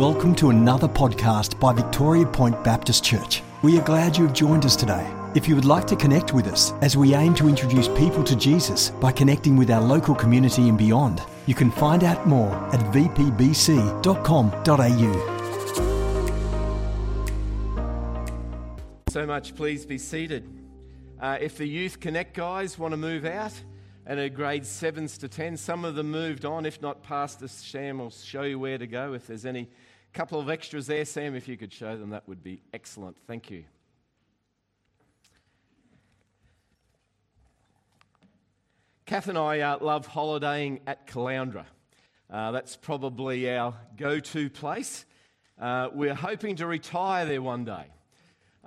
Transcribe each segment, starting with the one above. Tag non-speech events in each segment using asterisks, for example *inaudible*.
Welcome to another podcast by Victoria Point Baptist Church. We are glad you have joined us today. If you would like to connect with us as we aim to introduce people to Jesus by connecting with our local community and beyond, you can find out more at vpbc.com.au. So much, please be seated. Uh, if the Youth Connect guys want to move out, and at grades sevens to ten, some of them moved on. If not, Pastor Sam will show you where to go. If there's any couple of extras there, Sam, if you could show them, that would be excellent. Thank you. Kath and I uh, love holidaying at Caloundra. Uh, that's probably our go to place. Uh, we're hoping to retire there one day.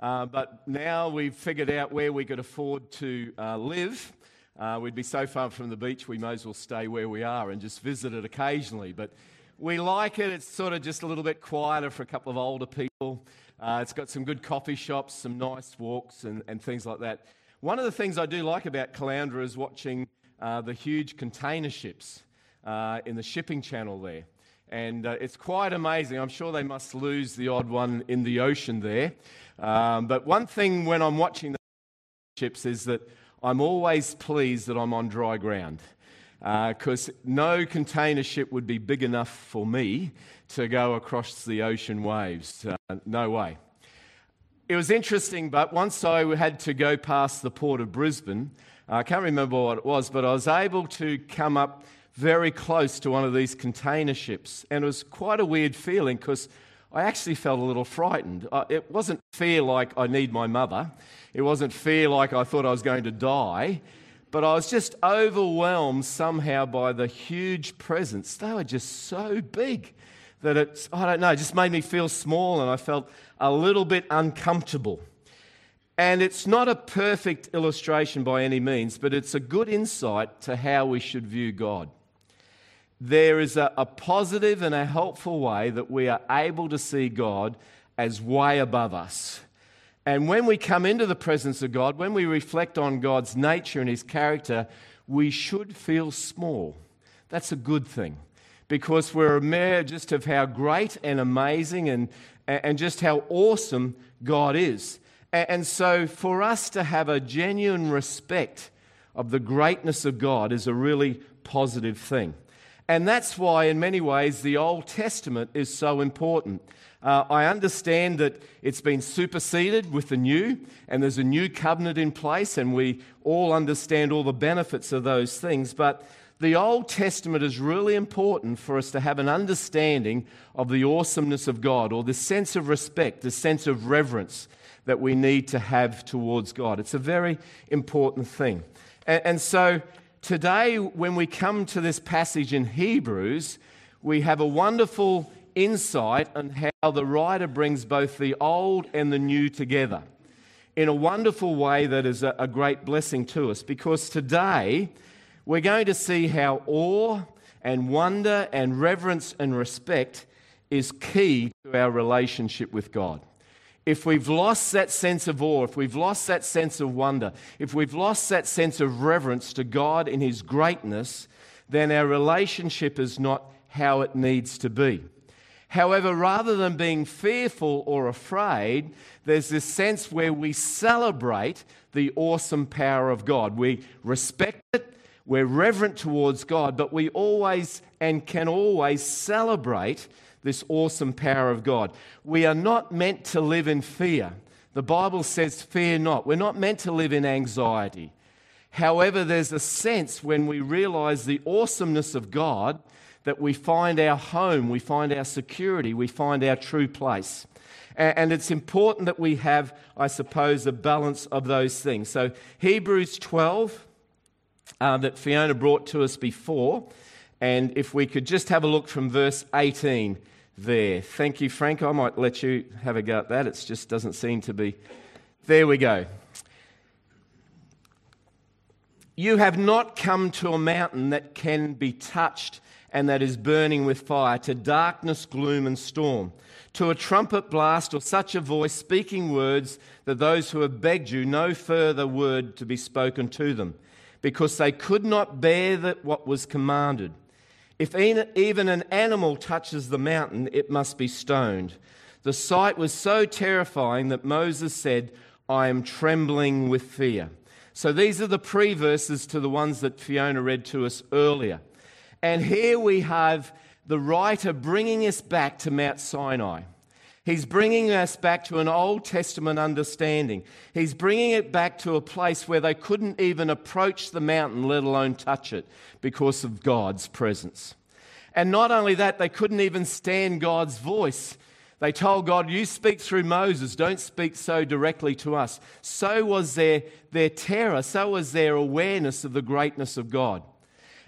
Uh, but now we've figured out where we could afford to uh, live. Uh, we'd be so far from the beach, we may as well stay where we are and just visit it occasionally. But we like it. It's sort of just a little bit quieter for a couple of older people. Uh, it's got some good coffee shops, some nice walks, and, and things like that. One of the things I do like about Caloundra is watching uh, the huge container ships uh, in the shipping channel there. And uh, it's quite amazing. I'm sure they must lose the odd one in the ocean there. Um, but one thing when I'm watching the ships is that I'm always pleased that I'm on dry ground because uh, no container ship would be big enough for me to go across the ocean waves. Uh, no way. It was interesting, but once I had to go past the port of Brisbane, I can't remember what it was, but I was able to come up very close to one of these container ships. And it was quite a weird feeling because I actually felt a little frightened. It wasn't fear like I need my mother, it wasn't fear like I thought I was going to die, but I was just overwhelmed somehow by the huge presence. They were just so big that it's, I don't know, it just made me feel small and I felt a little bit uncomfortable. And it's not a perfect illustration by any means, but it's a good insight to how we should view God there is a, a positive and a helpful way that we are able to see God as way above us. And when we come into the presence of God, when we reflect on God's nature and His character, we should feel small. That's a good thing because we're aware just of how great and amazing and, and just how awesome God is. And so, for us to have a genuine respect of the greatness of God is a really positive thing. And that's why, in many ways, the Old Testament is so important. Uh, I understand that it's been superseded with the new, and there's a new covenant in place, and we all understand all the benefits of those things. But the Old Testament is really important for us to have an understanding of the awesomeness of God, or the sense of respect, the sense of reverence that we need to have towards God. It's a very important thing. And, and so, Today, when we come to this passage in Hebrews, we have a wonderful insight on how the writer brings both the old and the new together in a wonderful way that is a, great blessing to us. Because today, we're going to see how awe and wonder and reverence and respect is key to our relationship with God if we've lost that sense of awe, if we've lost that sense of wonder, if we've lost that sense of reverence to God in His greatness, then our relationship is not how it needs to be. However, rather than being fearful or afraid, there's this sense where we celebrate the awesome power of God. We respect it, we're reverent towards God, but we always and can always celebrate this awesome power of God. We are not meant to live in fear. The Bible says, Fear not. We're not meant to live in anxiety. However, there's a sense when we realize the awesomeness of God that we find our home, we find our security, we find our true place. And it's important that we have, I suppose, a balance of those things. So, Hebrews 12, uh, that Fiona brought to us before, and if we could just have a look from verse 18 there. Thank you, Frank. I might let you have a go at that. It just doesn't seem to be. There we go. You have not come to a mountain that can be touched and that is burning with fire, to darkness, gloom, and storm, to a trumpet blast or such a voice speaking words that those who have begged you no further word to be spoken to them, because they could not bear that what was commanded. If even an animal touches the mountain, it must be stoned. The sight was so terrifying that Moses said, I am trembling with fear. So these are the pre verses to the ones that Fiona read to us earlier. And here we have the writer bringing us back to Mount Sinai. He's bringing us back to an Old Testament understanding. He's bringing it back to a place where they couldn't even approach the mountain, let alone touch it, because of God's presence. And not only that, they couldn't even stand God's voice they told God, You speak through Moses, don't speak so directly to us. So was their, their terror, so was their awareness of the greatness of God.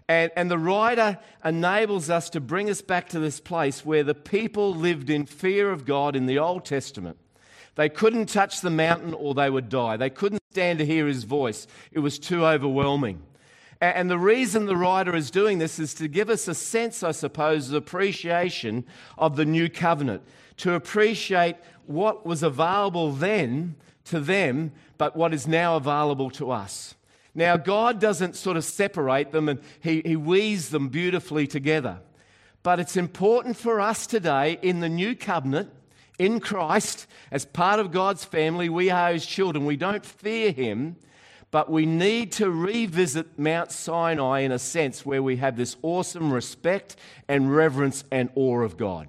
And, and the writer enables us to bring us back to this place where the people lived in fear of God in the Old Testament. They couldn't touch the mountain or they would die. They couldn't stand to hear his voice, it was too overwhelming. And the reason the writer is doing this is to give us a sense, I suppose, of appreciation of the new covenant to appreciate what was available then to them, but what is now available to us. Now, God doesn't sort of separate them and He, he weaves them beautifully together. But it's important for us today in the new covenant, in Christ, as part of God's family, we are His children. We don't fear Him, but we need to revisit Mount Sinai in a sense where we have this awesome respect and reverence and awe of God.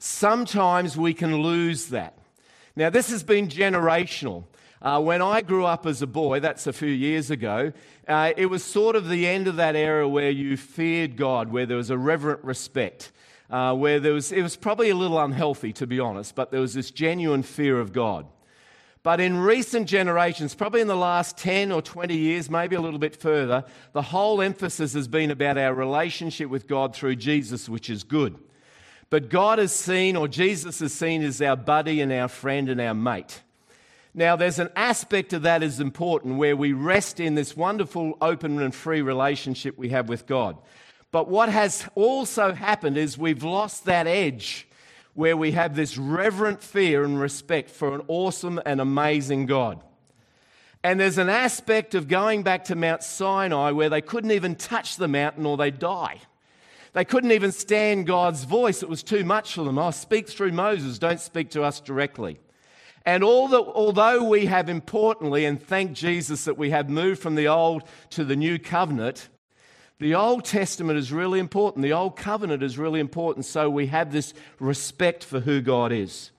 Sometimes we can lose that. Now, this has been generational. Uh, when I grew up as a boy, that's a few years ago, uh, it was sort of the end of that era where you feared God, where there was a reverent respect, uh, where there was, it was probably a little unhealthy, to be honest, but there was this genuine fear of God. But in recent generations, probably in the last 10 or 20 years, maybe a little bit further, the whole emphasis has been about our relationship with God through Jesus, which is good. But God is seen, or Jesus is seen, as our buddy and our friend and our mate. Now, there's an aspect of that is important where we rest in this wonderful, open, and free relationship we have with God. But what has also happened is we've lost that edge where we have this reverent fear and respect for an awesome and amazing God. And there's an aspect of going back to Mount Sinai where they couldn't even touch the mountain or they'd die. They couldn't even stand God's voice, it was too much for them. Oh, speak through Moses, don't speak to us directly. And although we have importantly, and thank Jesus that we have moved from the old to the new covenant, the Old Testament is really important. The Old Covenant is really important. So we have this respect for who God is.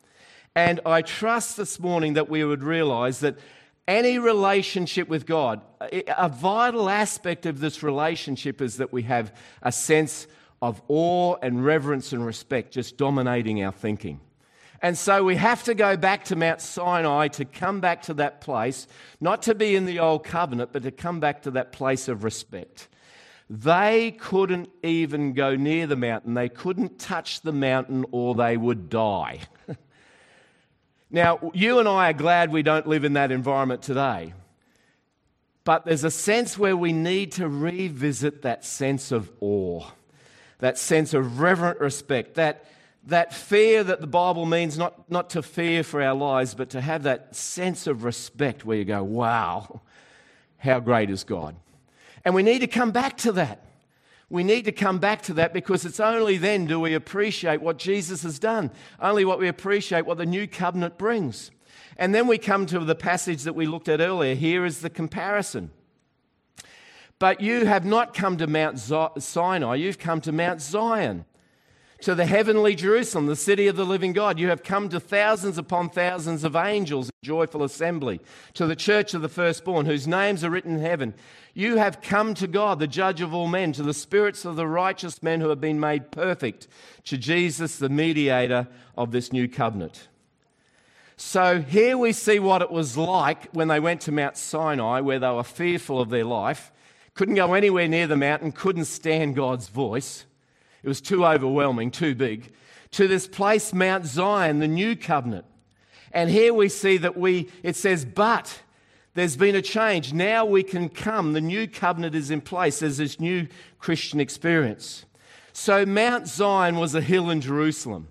And I trust this morning that we would realize that any relationship with God, a vital aspect of this relationship is that we have a sense of awe and reverence and respect just dominating our thinking. And so we have to go back to Mount Sinai to come back to that place, not to be in the old covenant, but to come back to that place of respect. They couldn't even go near the mountain, they couldn't touch the mountain, or they would die. *laughs* now, you and I are glad we don't live in that environment today. But there's a sense where we need to revisit that sense of awe that sense of reverent respect, that, that fear that the Bible means not, not to fear for our lives, but to have that sense of respect where you go, wow, how great is God. And we need to come back to that. We need to come back to that because it's only then do we appreciate what Jesus has done, only what we appreciate what the new covenant brings. And then we come to the passage that we looked at earlier. Here is the comparison. But you have not come to Mount Sinai, you've come to Mount Zion, to the heavenly Jerusalem, the city of the living God. You have come to thousands upon thousands of angels in joyful assembly, to the church of the firstborn, whose names are written in heaven. You have come to God, the judge of all men, to the spirits of the righteous men who have been made perfect, to Jesus, the mediator of this new covenant. So here we see what it was like when they went to Mount Sinai, where they were fearful of their life couldn't go anywhere near the mountain, couldn't stand God's voice. It was too overwhelming, too big. To this place, Mount Zion, the new covenant. And here we see that we, it says, but there's been a change. Now we can come. The new covenant is in place. There's this new Christian experience. So Mount Zion was a hill in Jerusalem,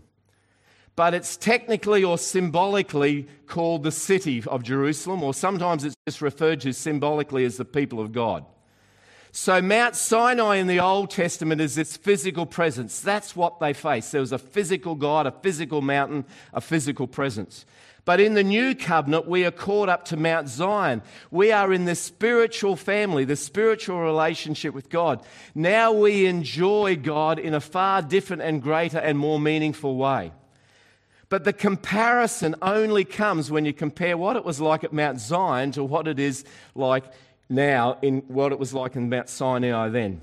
but it's technically or symbolically called the city of Jerusalem, or sometimes it's just referred to symbolically as the people of God. So, Mount Sinai in the Old Testament is this physical presence. That's what they faced. There was a physical God, a physical mountain, a physical presence. But in the new covenant, we are caught up to Mount Zion. We are in the spiritual family, the spiritual relationship with God. Now we enjoy God in a far different and greater and more meaningful way. But the comparison only comes when you compare what it was like at Mount Zion to what it is like now in what it was like in Mount Sinai then.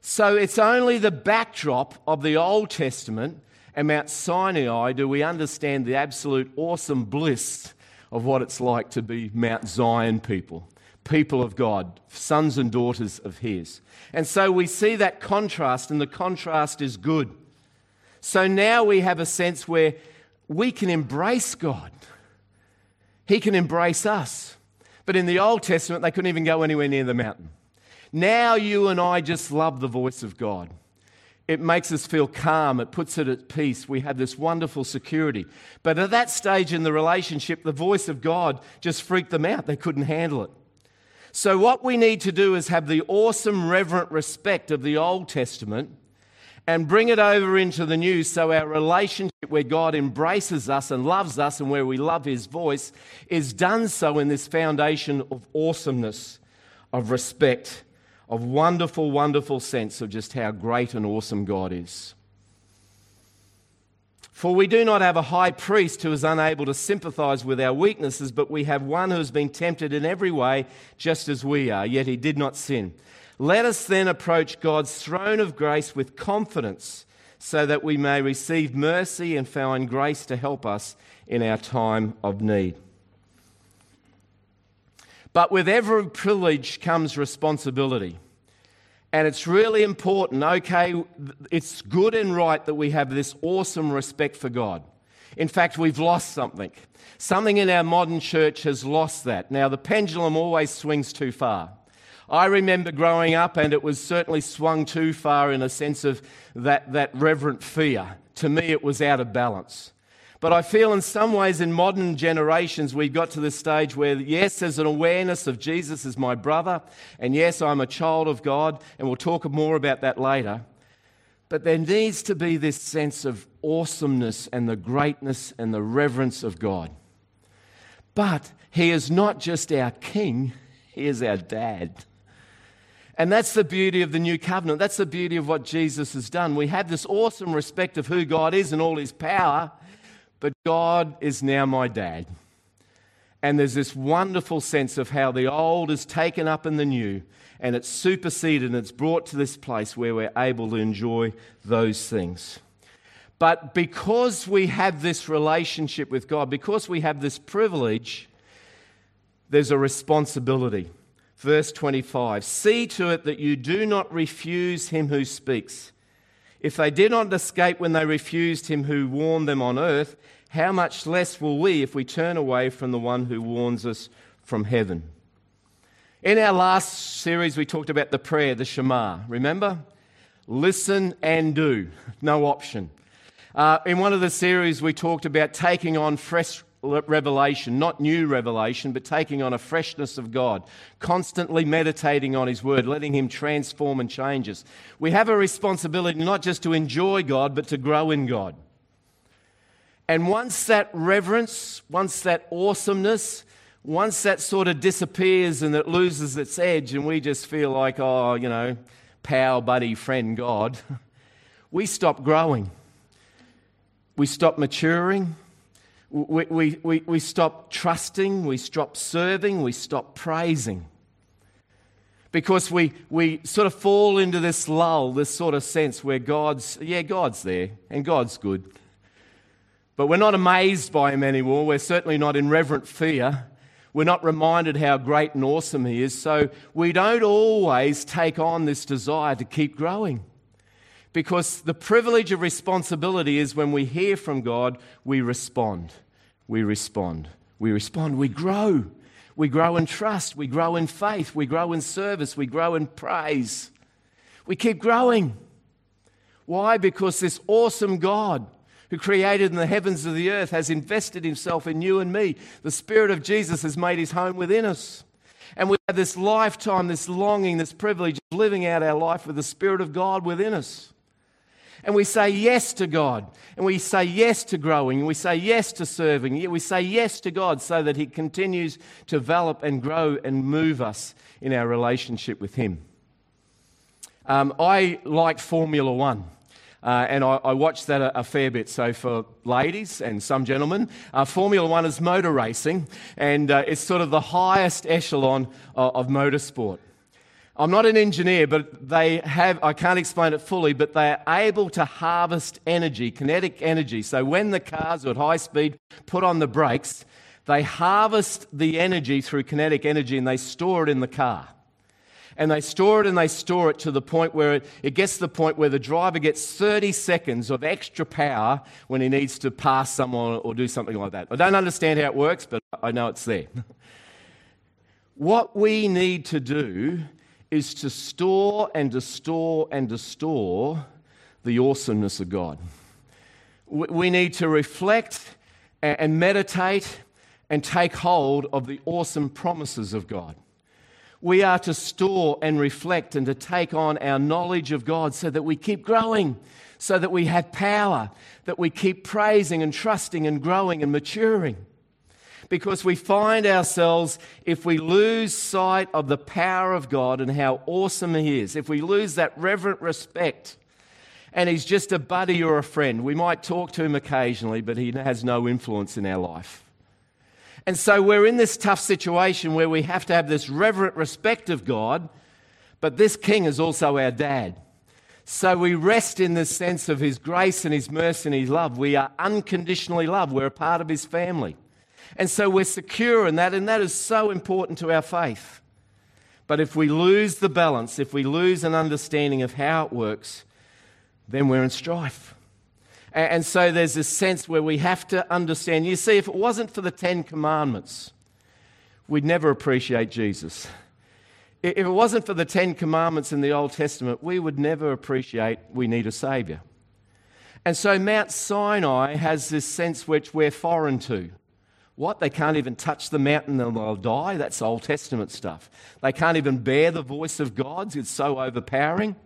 So it's only the backdrop of the Old Testament and Mount Sinai do we understand the absolute awesome bliss of what it's like to be Mount Zion people, people of God, sons and daughters of His. And so we see that contrast, and the contrast is good. So now we have a sense where we can embrace God, He can embrace us. But in the Old Testament, they couldn't even go anywhere near the mountain. Now you and I just love the voice of God. It makes us feel calm. It puts it at peace. We have this wonderful security. But at that stage in the relationship, the voice of God just freaked them out. They couldn't handle it. So, what we need to do is have the awesome, reverent respect of the Old Testament and bring it over into the new so our relationship where God embraces us and loves us and where we love His voice is done so in this foundation of awesomeness, of respect, of wonderful, wonderful sense of just how great and awesome God is. For we do not have a high priest who is unable to sympathize with our weaknesses, but we have one who has been tempted in every way, just as we are, yet he did not sin. Let us then approach God's throne of grace with confidence so that we may receive mercy and find grace to help us in our time of need. But with every privilege comes responsibility. And it's really important. Okay, it's good and right that we have this awesome respect for God. In fact, we've lost something. Something in our modern church has lost that. Now, the pendulum always swings too far. I remember growing up, and it was certainly swung too far in a sense of that, that reverent fear. To me, it was out of balance. But I feel in some ways in modern generations, we've got to this stage where, yes, there's an awareness of Jesus as my brother, and yes, I'm a child of God, and we'll talk more about that later. But there needs to be this sense of awesomeness and the greatness and the reverence of God. But He is not just our King, He is our dad. And that's the beauty of the new covenant. That's the beauty of what Jesus has done. We have this awesome respect of who God is and all his power, but God is now my dad. And there's this wonderful sense of how the old is taken up in the new and it's superseded and it's brought to this place where we're able to enjoy those things. But because we have this relationship with God, because we have this privilege, there's a responsibility. Verse 25 See to it that you do not refuse him who speaks. If they did not escape when they refused him who warned them on earth, how much less will we if we turn away from the one who warns us from heaven? In our last series, we talked about the prayer, the Shema. Remember? Listen and do, *laughs* no option. Uh, in one of the series, we talked about taking on fresh revelation, not new revelation, but taking on a freshness of God, constantly meditating on His Word, letting Him transform and change us. We have a responsibility not just to enjoy God, but to grow in God. And once that reverence, once that awesomeness, once that sort of disappears and it loses its edge, and we just feel like, oh, you know, pal, buddy, friend, God, *laughs* we stop growing. We stop maturing we, we, we, we stop trusting, we stop serving, we stop praising. Because we, we sort of fall into this lull, this sort of sense where God's, yeah, God's there and God's good. But we're not amazed by Him anymore. We're certainly not in reverent fear. We're not reminded how great and awesome He is. So we don't always take on this desire to keep growing. Because the privilege of responsibility is when we hear from God, we respond. We respond. We respond. We grow. We grow in trust. We grow in faith. We grow in service. We grow in praise. We keep growing. Why? Because this awesome God who created in the heavens of the earth has invested himself in you and me. The Spirit of Jesus has made his home within us. And we have this lifetime, this longing, this privilege of living out our life with the Spirit of God within us. And we say yes to God. And we say yes to growing. And we say yes to serving. We say yes to God so that He continues to develop and grow and move us in our relationship with Him. Um, I like Formula One. Uh, and I, I watch that a, a, fair bit. So, for ladies and some gentlemen, uh, Formula One is motor racing, and uh, it's sort of the highest echelon of, of motorsport. I'm not an engineer, but they have, I can't explain it fully, but they are able to harvest energy, kinetic energy. So when the cars are at high speed put on the brakes, they harvest the energy through kinetic energy and they store it in the car. And they store it and they store it to the point where it, it gets to the point where the driver gets 30 seconds of extra power when he needs to pass someone or do something like that. I don't understand how it works, but I know it's there. *laughs* what we need to do is to store and to store and to store the awesomeness of God. We need to reflect and meditate and take hold of the awesome promises of God. We are to store and reflect and to take on our knowledge of God so that we keep growing, so that we have power, that we keep praising and trusting and growing and maturing because we find ourselves, if we lose sight of the power of God and how awesome He is, if we lose that reverent respect, and He's just a buddy or a friend, we might talk to Him occasionally, but He has no influence in our life. And so we're in this tough situation where we have to have this reverent respect of God, but this King is also our dad. So we rest in the sense of His grace and His mercy and His love. We are unconditionally loved, we're a part of His family. And so we're secure in that, and that is so important to our faith. But if we lose the balance, if we lose an understanding of how it works, then we're in strife. And so there's this sense where we have to understand. You see, if it wasn't for the Ten Commandments, we'd never appreciate Jesus. If it wasn't for the Ten Commandments in the Old Testament, we would never appreciate we need a Savior. And so Mount Sinai has this sense which we're foreign to. What? They can't even touch the mountain and they'll die? That's Old Testament stuff. They can't even bear the voice of God. It's so overpowering.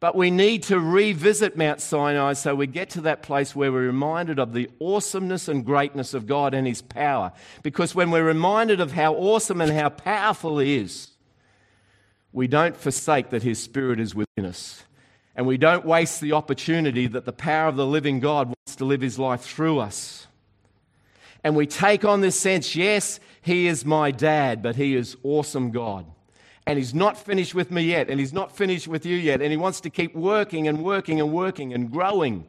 But we need to revisit Mount Sinai so we get to that place where we're reminded of the awesomeness and greatness of God and His power. Because when we're reminded of how awesome and how powerful He is, we don't forsake that His Spirit is within us. And we don't waste the opportunity that the power of the living God wants to live His life through us and we take on this sense yes, He is my dad, but He is awesome God. And He's not finished with me yet, and He's not finished with you yet, and He wants to keep working and working and working and growing,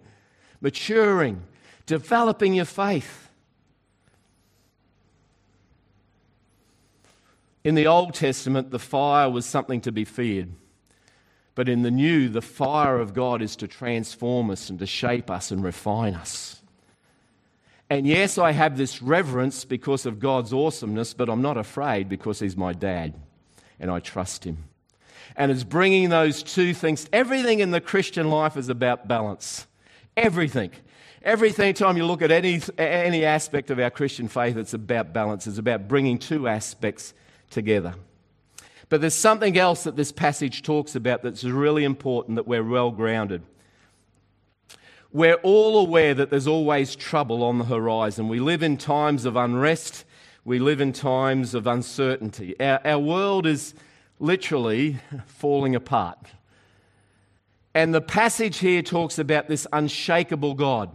maturing, developing your faith. In the Old Testament, the fire was something to be feared. But in the New, the fire of God is to transform us and to shape us and refine us. And yes, I have this reverence because of God's awesomeness, but I'm not afraid because He's my dad and I trust Him. And it's bringing those two things. Everything in the Christian life is about balance. Everything. Every time you look at any, any aspect of our Christian faith, it's about balance. It's about bringing two aspects together. But there's something else that this passage talks about that's really important that we're well grounded. We're all aware that there's always trouble on the horizon. We live in times of unrest, we live in times of uncertainty. Our, our world is literally *laughs* falling apart. And the passage here talks about this unshakable God.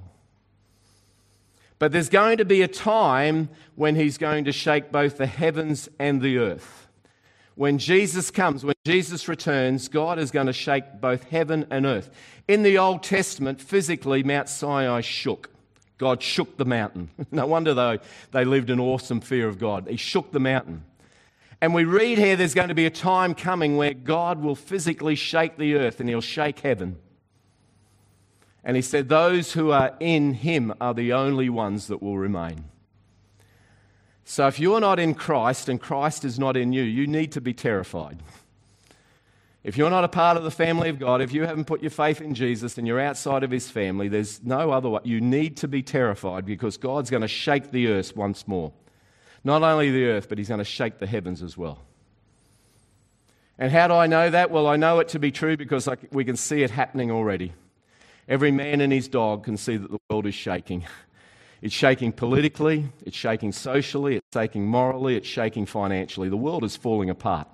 But there's going to be a time when he's going to shake both the heavens and the earth. When Jesus comes, when Jesus returns, God is going to shake both heaven and earth. In the Old Testament, physically, Mount Sinai shook. God shook the mountain. *laughs* No wonder, though, they lived in awesome fear of God. He shook the mountain. And we read here there's going to be a time coming where God will physically shake the earth and he'll shake heaven. And he said, Those who are in him are the only ones that will remain. So if you're not in Christ and Christ is not in you, you need to be terrified. If you're not a part of the family of God, if you haven't put your faith in Jesus and you're outside of his family, there's no other way. You need to be terrified because God's going to shake the earth once more. Not only the earth, but he's going to shake the heavens as well. And how do I know that? Well, I know it to be true because we can see it happening already. Every man and his dog can see that the world is shaking. *laughs* It's shaking politically, it's shaking socially, it's shaking morally, it's shaking financially. The world is falling apart.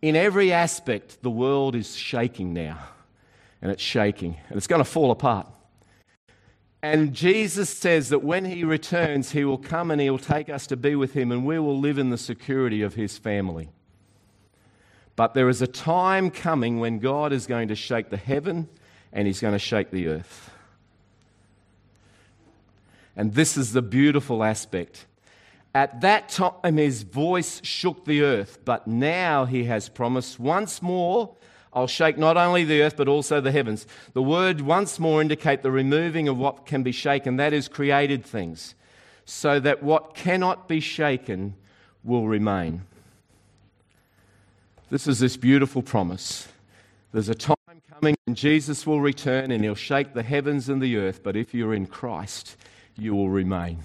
In every aspect, the world is shaking now. And it's shaking, and it's going to fall apart. And Jesus says that when he returns, he will come and he will take us to be with him, and we will live in the security of his family. But there is a time coming when God is going to shake the heaven and he's going to shake the earth. And this is the beautiful aspect. At that time, his voice shook the earth, but now he has promised once more, I'll shake not only the earth, but also the heavens. The word once more indicate the removing of what can be shaken, that is, created things, so that what cannot be shaken will remain. This is this beautiful promise. There's a time coming when Jesus will return and he'll shake the heavens and the earth, but if you're in Christ, you will remain.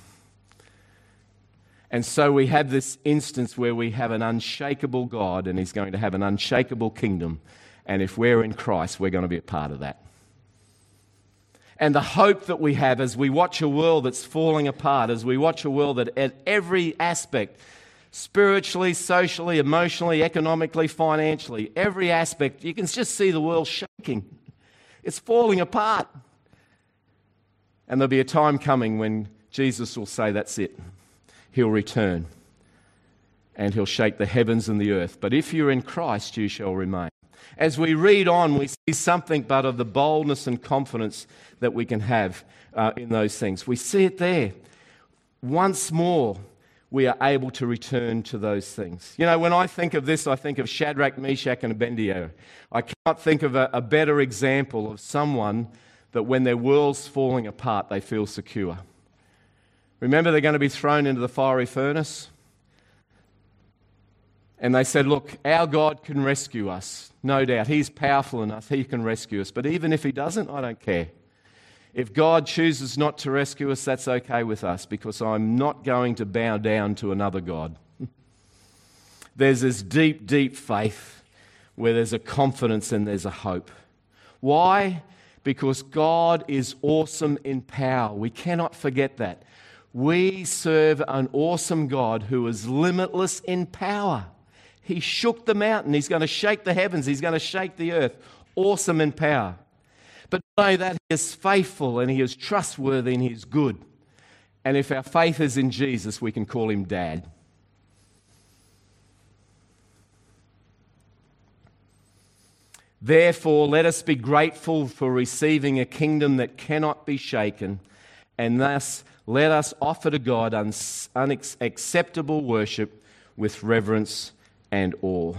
And so we have this instance where we have an unshakable God and he's going to have an unshakable kingdom. And if we're in Christ, we're going to be a part of that. And the hope that we have as we watch a world that's falling apart, as we watch a world that at every aspect spiritually, socially, emotionally, economically, financially, every aspect. You can just see the world shaking. It's falling apart. And there'll be a time coming when Jesus will say, That's it. He'll return and he'll shake the heavens and the earth. But if you're in Christ, you shall remain. As we read on, we see something but of the boldness and confidence that we can have uh, in those things. We see it there. Once more, we are able to return to those things. You know, when I think of this, I think of Shadrach, Meshach, and Abednego. I can't think of a, a better example of someone that when their world's falling apart, they feel secure. Remember, they're going to be thrown into the fiery furnace? And they said, Look, our God can rescue us. No doubt. He's powerful enough. He can rescue us. But even if He doesn't, I don't care. If God chooses not to rescue us, that's okay with us because I'm not going to bow down to another God. *laughs* there's this deep, deep faith where there's a confidence and there's a hope. Why? Because God is awesome in power. We cannot forget that. We serve an awesome God who is limitless in power. He shook the mountain. He's going to shake the heavens. He's going to shake the earth. Awesome in power. But know that He is faithful and He is trustworthy and He is good. And if our faith is in Jesus, we can call Him Dad. Therefore, let us be grateful for receiving a kingdom that cannot be shaken, and thus let us offer to God unacceptable worship with reverence and awe.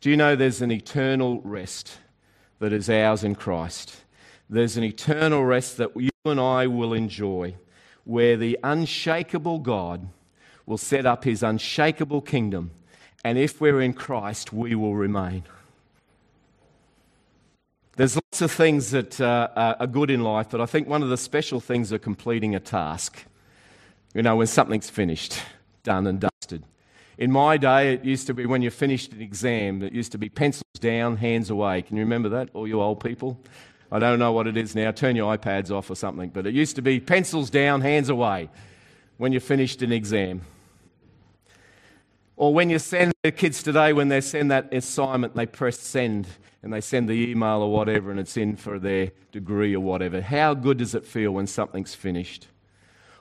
Do you know there's an eternal rest? that is ours in Christ. There's an eternal rest that you and I will enjoy, where the unshakable God will set up his unshakable kingdom. And if we're in Christ, we will remain. There's lots of things that uh, are good in life, but I think one of the special things are completing a task. You know, when something's finished, done and dusted. In my day, it used to be when you finished an exam, it used to be pencils down, hands away. Can you remember that, all you old people? I don't know what it is now. Turn your iPads off or something. But it used to be pencils down, hands away when you finished an exam. Or when you send the kids today, when they send that assignment, they press send and they send the email or whatever and it's in for their degree or whatever. How good does it feel when something's finished?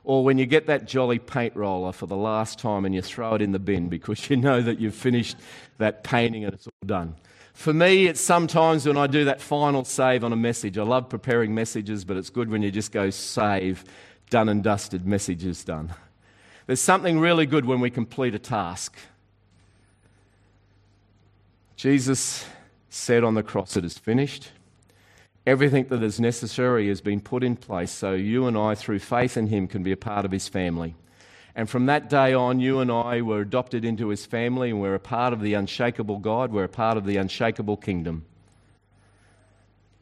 Or when you get that jolly paint roller for the last time and you throw it in the bin because you know that you've finished that painting and it's all done. For me, it's sometimes when I do that final save on a message. I love preparing messages, but it's good when you just go save, done and dusted, messages done. There's something really good when we complete a task. Jesus said on the cross, It is finished. Everything that is necessary has been put in place so you and I, through faith in Him, can be a part of His family. And from that day on, you and I were adopted into His family, and we're a part of the unshakable God. We're a part of the unshakable kingdom.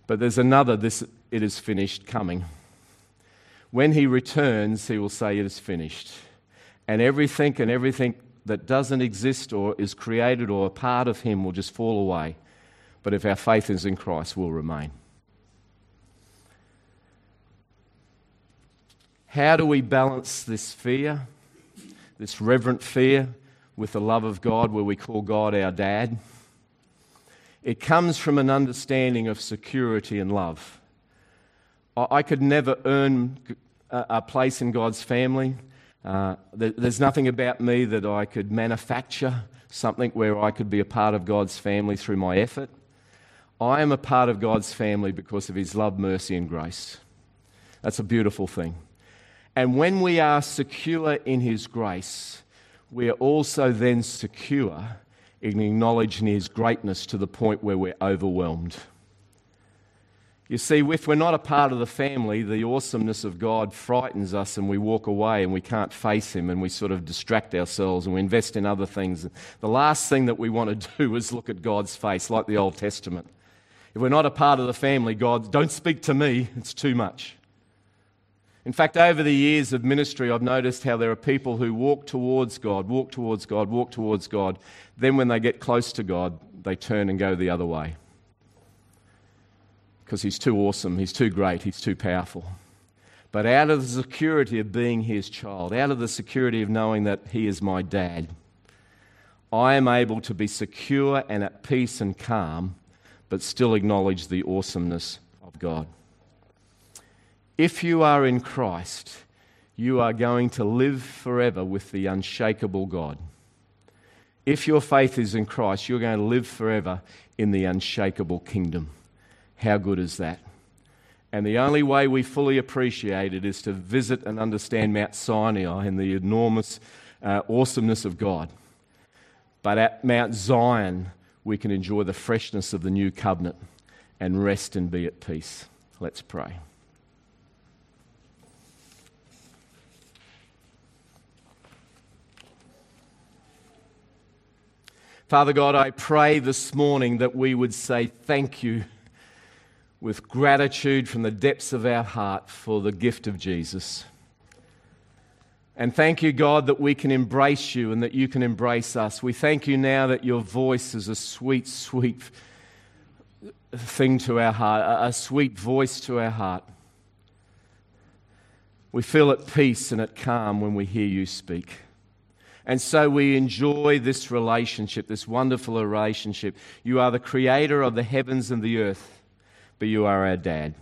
But there's another, this it is finished, coming. When He returns, He will say, It is finished. And everything and everything that doesn't exist or is created or a part of Him will just fall away. But if our faith is in Christ, we will remain. How do we balance this fear, this reverent fear, with the love of God, where we call God our dad? It comes from an understanding of security and love. I could never earn a place in God's family. Uh, there's nothing about me that I could manufacture something where I could be a part of God's family through my effort. I am a part of God's family because of His love, mercy, and grace. That's a beautiful thing. And when we are secure in His grace, we are also then secure in acknowledging His greatness to the point where we're overwhelmed. You see, if we're not a part of the family, the awesomeness of God frightens us and we walk away and we can't face Him and we sort of distract ourselves and we invest in other things. The last thing that we want to *laughs* do is look at God's face, like the Old Testament. If we're not a part of the family, God, don't speak to me, it's too much. In fact, over the years of ministry, I've noticed how there are people who walk towards God, walk towards God, walk towards God. Then, when they get close to God, they turn and go the other way. Because He's too awesome, He's too great, He's too powerful. But out of the security of being His child, out of the security of knowing that He is my dad, I am able to be secure and at peace and calm, but still acknowledge the awesomeness of God. If you are in Christ, you are going to live forever with the unshakable God. If your faith is in Christ, you're going to live forever in the unshakable kingdom. How good is that? And the only way we fully appreciate it is to visit and understand Mount Sinai and the enormous uh, awesomeness of God. But at Mount Zion, we can enjoy the freshness of the new covenant and rest and be at peace. Let's pray. Father God, I pray this morning that we would say thank you with gratitude from the depths of our heart for the gift of Jesus. And thank you, God, that we can embrace you and that you can embrace us. We thank you now that your voice is a sweet, sweet thing to our heart, a sweet voice to our heart. We feel at peace and at calm when we hear you speak. And so we enjoy this relationship, this wonderful relationship. You are the creator of the heavens and the earth, but you are our dad.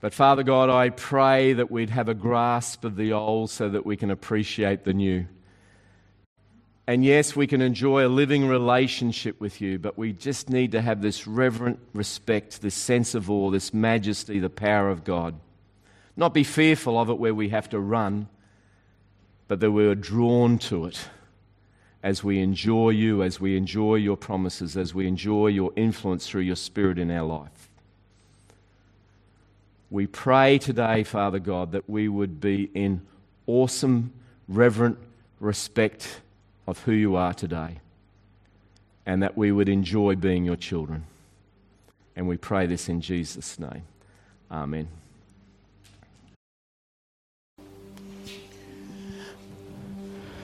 But Father God, I pray that we'd have a grasp of the old so that we can appreciate the new. And yes, we can enjoy a living relationship with you, but we just need to have this reverent respect, this sense of awe, this majesty, the power of God. Not be fearful of it where we have to run but that we are drawn to it as we enjoy you, as we enjoy your promises, as we enjoy your influence through your Spirit in our life. We pray today, Father God, that we would be in awesome, reverent respect of who you are today, and that we would enjoy being your children. And we pray this in Jesus' name. Amen.